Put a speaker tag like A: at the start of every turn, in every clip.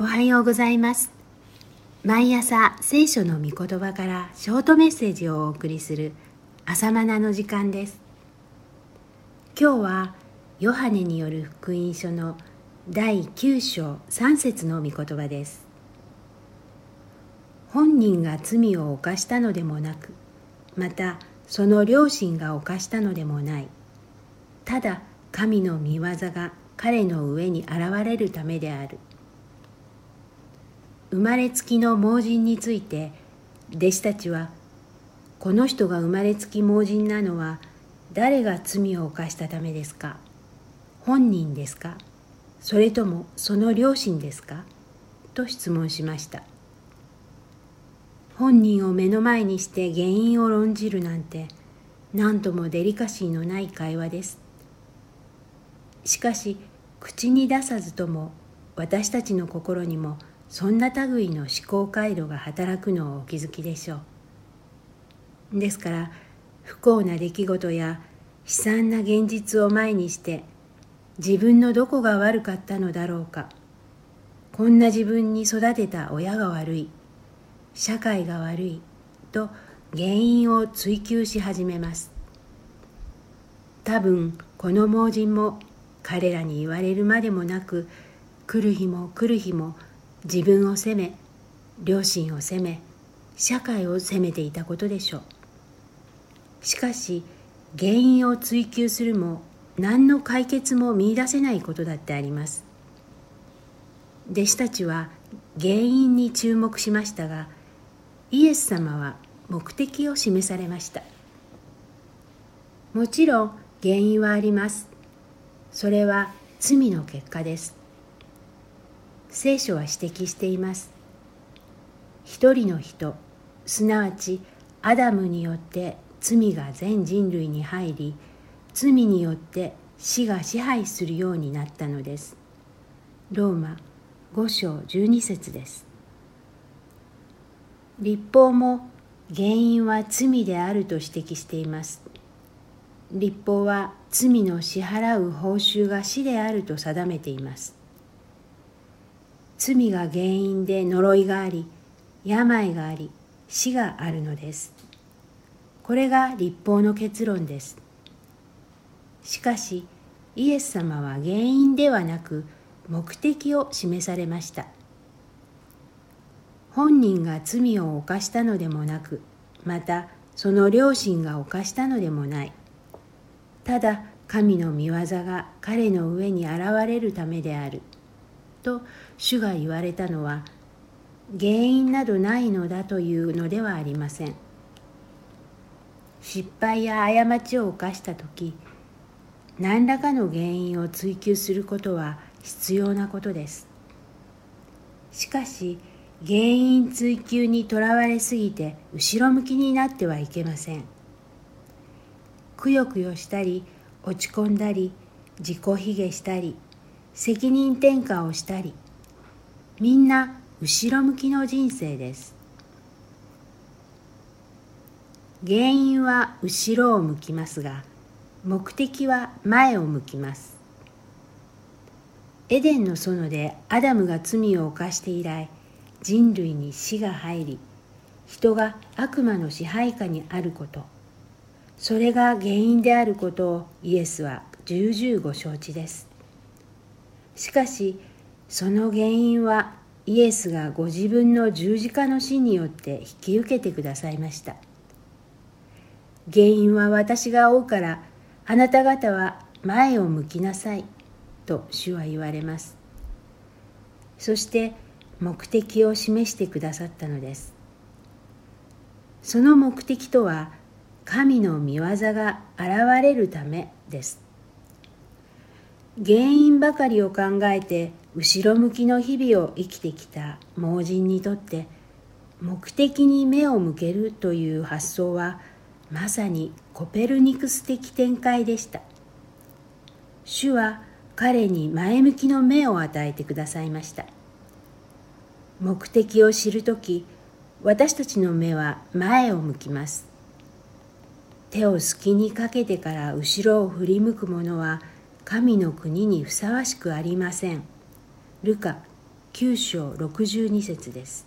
A: おはようございます。毎朝聖書の御言葉からショートメッセージをお送りする朝マナの時間です。今日はヨハネによる福音書の第9章3節の御言葉です。本人が罪を犯したのでもなくまたその両親が犯したのでもない。ただ神の御業が彼の上に現れるためである。生まれつきの盲人について弟子たちはこの人が生まれつき盲人なのは誰が罪を犯したためですか？本人ですか？それともその両親ですか？と質問しました。本人を目の前にして原因を論じるなんて何ともデリカシーのない会話です。しかし口に出さずとも私たちの心にもそんな類の思考回路が働くのをお気づきでしょう。ですから不幸な出来事や悲惨な現実を前にして自分のどこが悪かったのだろうか。こんな自分に育てた親が悪い社会が悪いと原因を追求し始めます。多分この盲人も彼らに言われるまでもなく来る日も来る日も自分を責め両親を責め社会を責めていたことでしょう。しかし原因を追求するも何の解決も見いだせないことだってあります。弟子たちは原因に注目しましたがイエス様は目的を示されました。もちろん原因はあります。それは罪の結果です。聖書は指摘しています。一人の人すなわちアダムによって罪が全人類に入り罪によって死が支配するようになったのです。ローマ5章12節です。立法も原因は罪であると指摘しています。立法は罪の支払う報酬が死であると定めています。罪が原因で呪いがあり病があり死があるのです。これが立法の結論です。しかしイエス様は原因ではなく目的を示されました。本人が罪を犯したのでもなくまたその両親が犯したのでもない。ただ神の御業が彼の上に現れるためである。と主が言われたのは原因などないのだというのではありません。失敗や過ちを犯した時何らかの原因を追求することは必要なことです。しかし原因追求にとらわれすぎて後ろ向きになってはいけません。くよくよしたり落ち込んだり自己卑下したり責任転嫁をしたりみんな後ろ向きの人生です。原因は後ろを向きますが目的は前を向きます。エデンの園でアダムが罪を犯して以来人類に死が入り人が悪魔の支配下にあることそれが原因であることをイエスは重々ご承知です。しかしその原因はイエスがご自分の十字架の死によって引き受けてくださいました。原因は私が負うからあなた方は前を向きなさいと主は言われます。そして目的を示してくださったのです。その目的とは神の御業が現れるためです。原因ばかりを考えて後ろ向きの日々を生きてきた盲人にとって目的に目を向けるという発想はまさにコペルニクス的展開でした。主は彼に前向きの目を与えてくださいました。目的を知るとき私たちの目は前を向きます。手を隙にかけてから後ろを振り向く者は神の国にふさわしくありません。ルカ9章62節です。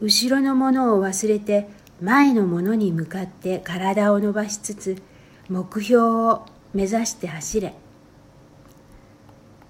A: 後ろのものを忘れて前のものに向かって体を伸ばしつつ目標を目指して走れ。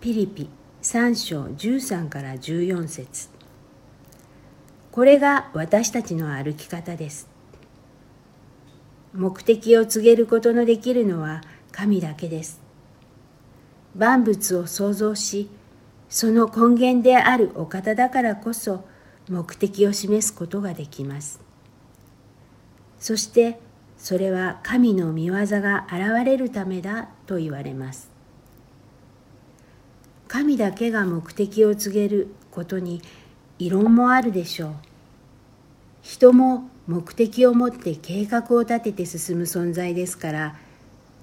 A: ピリピ3章13から14節。これが私たちの歩き方です。目的を告げることのできるのは神だけです。万物を創造しその根源であるお方だからこそ目的を示すことができます。そしてそれは神の御業が現れるためだと言われます。神だけが目的を告げることに異論もあるでしょう。人も目的を持って計画を立てて進む存在ですから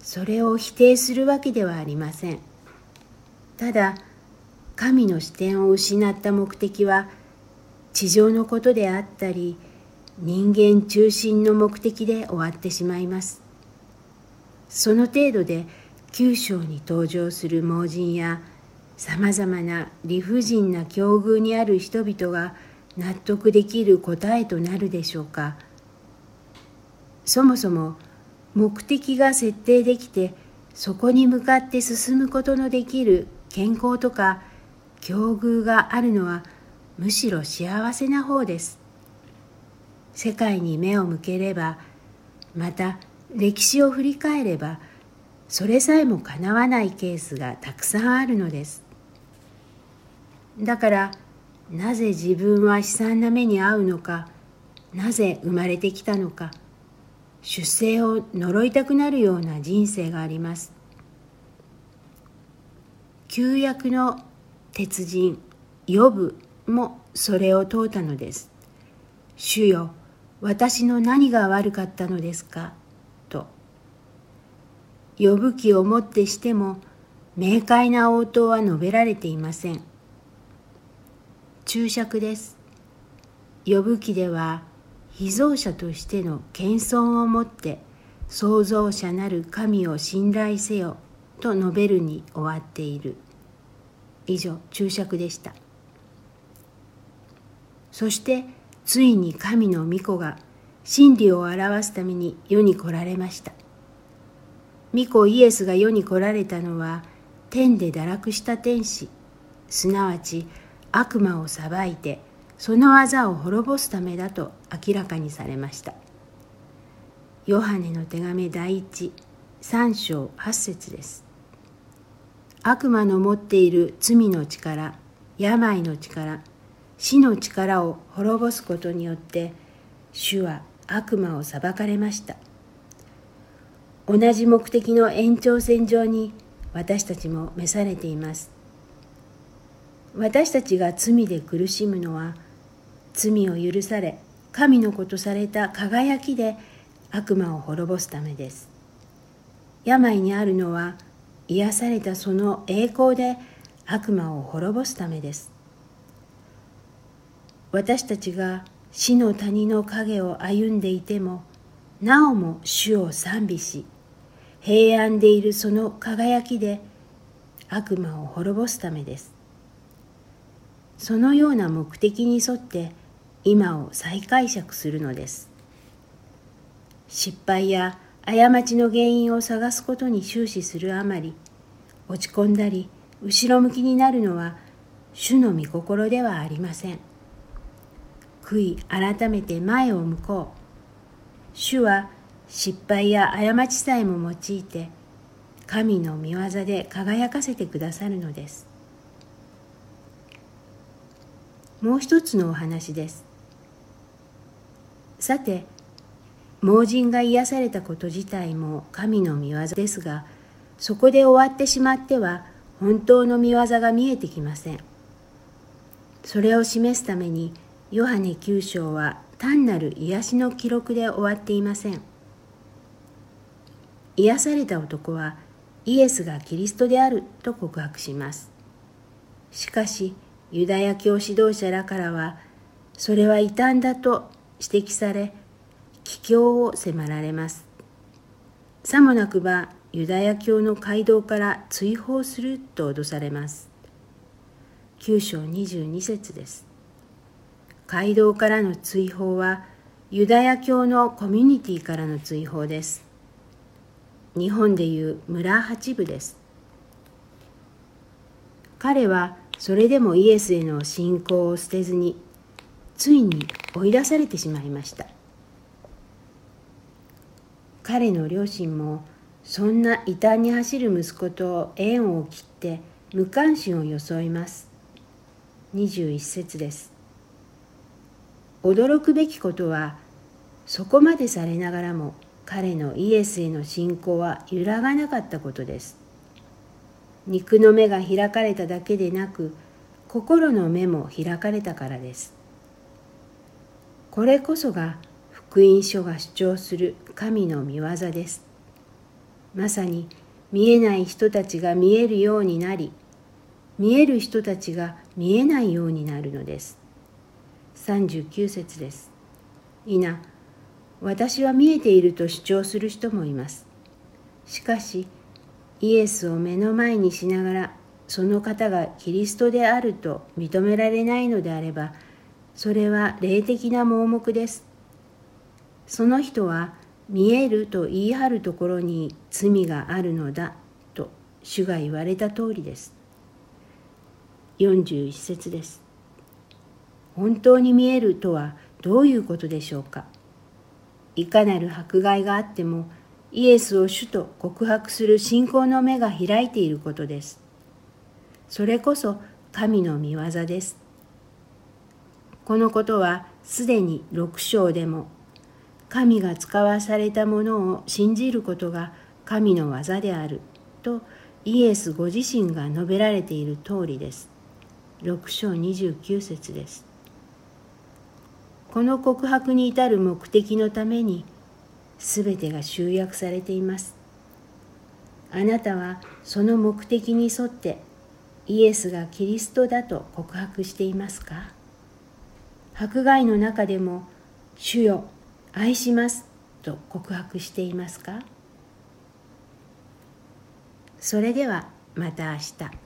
A: それを否定するわけではありません。ただ神の視点を失った目的は地上のことであったり人間中心の目的で終わってしまいます。その程度で九章に登場する盲人やさまざまな理不尽な境遇にある人々が納得できる答えとなるでしょうか。そもそも目的が設定できてそこに向かって進むことのできる健康とか境遇があるのはむしろ幸せな方です。世界に目を向ければまた歴史を振り返ればそれさえもかなわないケースがたくさんあるのです。だからなぜ自分は悲惨な目に遭うのかなぜ生まれてきたのか出生を呪いたくなるような人生があります旧約の鉄人ヨブもそれを問うたのです。主よ、私の何が悪かったのですか？と。呼ぶ気をもってしても、明快な応答は述べられていません。注釈です。呼ぶ気では、被造者としての謙遜をもって、創造者なる神を信頼せよと述べるに終わっている。以上、注釈でした。そしてついに神の御子が真理を表すために世に来られました。御子イエスが世に来られたのは天で堕落した天使、すなわち悪魔を裁いてその技を滅ぼすためだと明らかにされました。ヨハネの手紙第一三章八節です。悪魔の持っている罪の力、病の力、死の力を滅ぼすことによって主は悪魔を裁かれました同じ目的の延長線上に私たちも召されています私たちが罪で苦しむのは罪を許され神の子とされた輝きで悪魔を滅ぼすためです。病にあるのは癒されたその栄光で悪魔を滅ぼすためです。私たちが死の谷の影を歩んでいてもなおも主を賛美し平安でいるその輝きで悪魔を滅ぼすためです。そのような目的に沿って今を再解釈するのです。失敗や過ちの原因を探すことに終始するあまり落ち込んだり後ろ向きになるのは主の御心ではありません。悔い改めて前を向こう。主は失敗や過ちさえも用いて神の御業で輝かせてくださるのです。もう一つのお話です。さて盲人が癒されたこと自体も神の御業ですがそこで終わってしまっては本当の御業が見えてきません。それを示すためにヨハネ9章は単なる癒しの記録で終わっていません。癒された男はイエスがキリストであると告白します。しかしユダヤ教指導者らからはそれは異端だと指摘され帰教を迫られます。さもなくばユダヤ教の街道から追放すると脅されます。9章22節です。街道からの追放はユダヤ教のコミュニティからの追放です。日本でいう村八部です。彼はそれでもイエスへの信仰を捨てずについに追い出されてしまいました。彼の両親もそんな異端に走る息子と縁を切って無関心を装います。21節です。驚くべきことはそこまでされながらも彼のイエスへの信仰は揺らがなかったことです。肉の目が開かれただけでなく心の目も開かれたからです。これこそが福音書が主張する神の御業です。まさに見えない人たちが見えるようになり見える人たちが見えないようになるのです。39節です。いな私は見えていると主張する人もいます。しかしイエスを目の前にしながらその方がキリストであると認められないのであればそれは霊的な盲目ですその人は見えると言い張るところに罪があるのだと主が言われた通りです。41節です。本当に見えるとはどういうことでしょうか？いかなる迫害があってもイエスを主と告白する信仰の目が開いていることです。それこそ神の御業です。このことはすでに6章でも神が使わされたものを信じることが神の技であるとイエスご自身が述べられている通りです。6章29節です。この告白に至る目的のために全てが集約されています。あなたはその目的に沿ってイエスがキリストだと告白していますか？迫害の中でも「主よ愛しますと告白していますか？それではまた明日。